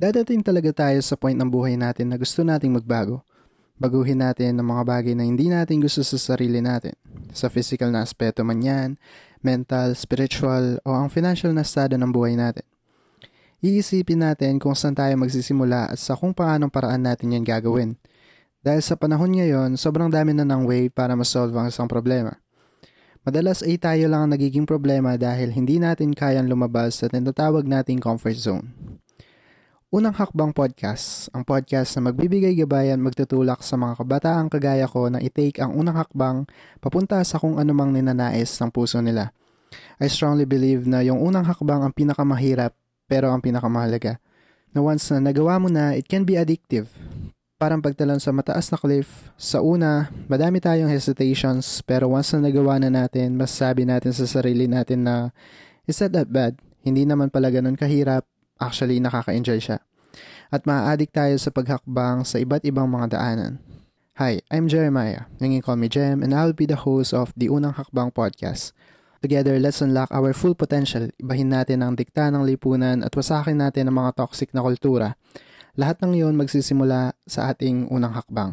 Dadating talaga tayo sa point ng buhay natin na gusto nating magbago. Baguhin natin ang mga bagay na hindi natin gusto sa sarili natin. Sa physical na aspeto man yan, mental, spiritual, o ang financial na estado ng buhay natin. Iisipin natin kung saan tayo magsisimula at sa kung paanong paraan natin yan gagawin. Dahil sa panahon ngayon, sobrang dami na ng way para masolve ang isang problema. Madalas ay tayo lang ang nagiging problema dahil hindi natin kayang lumabas sa tinatawag nating comfort zone. Unang Hakbang Podcast, ang podcast na magbibigay gabayan magtutulak sa mga kabataang kagaya ko na i-take ang unang hakbang papunta sa kung anumang ninanais ng puso nila. I strongly believe na yung unang hakbang ang pinakamahirap pero ang pinakamahalaga. Na once na nagawa mo na, it can be addictive. Parang pagtalon sa mataas na cliff, sa una, madami tayong hesitations pero once na nagawa na natin, masasabi natin sa sarili natin na it's not that bad. Hindi naman pala ganun kahirap Actually, nakaka-enjoy siya. At maa-addict tayo sa paghakbang sa iba't ibang mga daanan. Hi, I'm Jeremiah. You can call me Jem and I'll be the host of the Unang Hakbang Podcast. Together, let's unlock our full potential. Ibahin natin ang dikta ng lipunan at wasakin natin ang mga toxic na kultura. Lahat ng iyon magsisimula sa ating unang hakbang.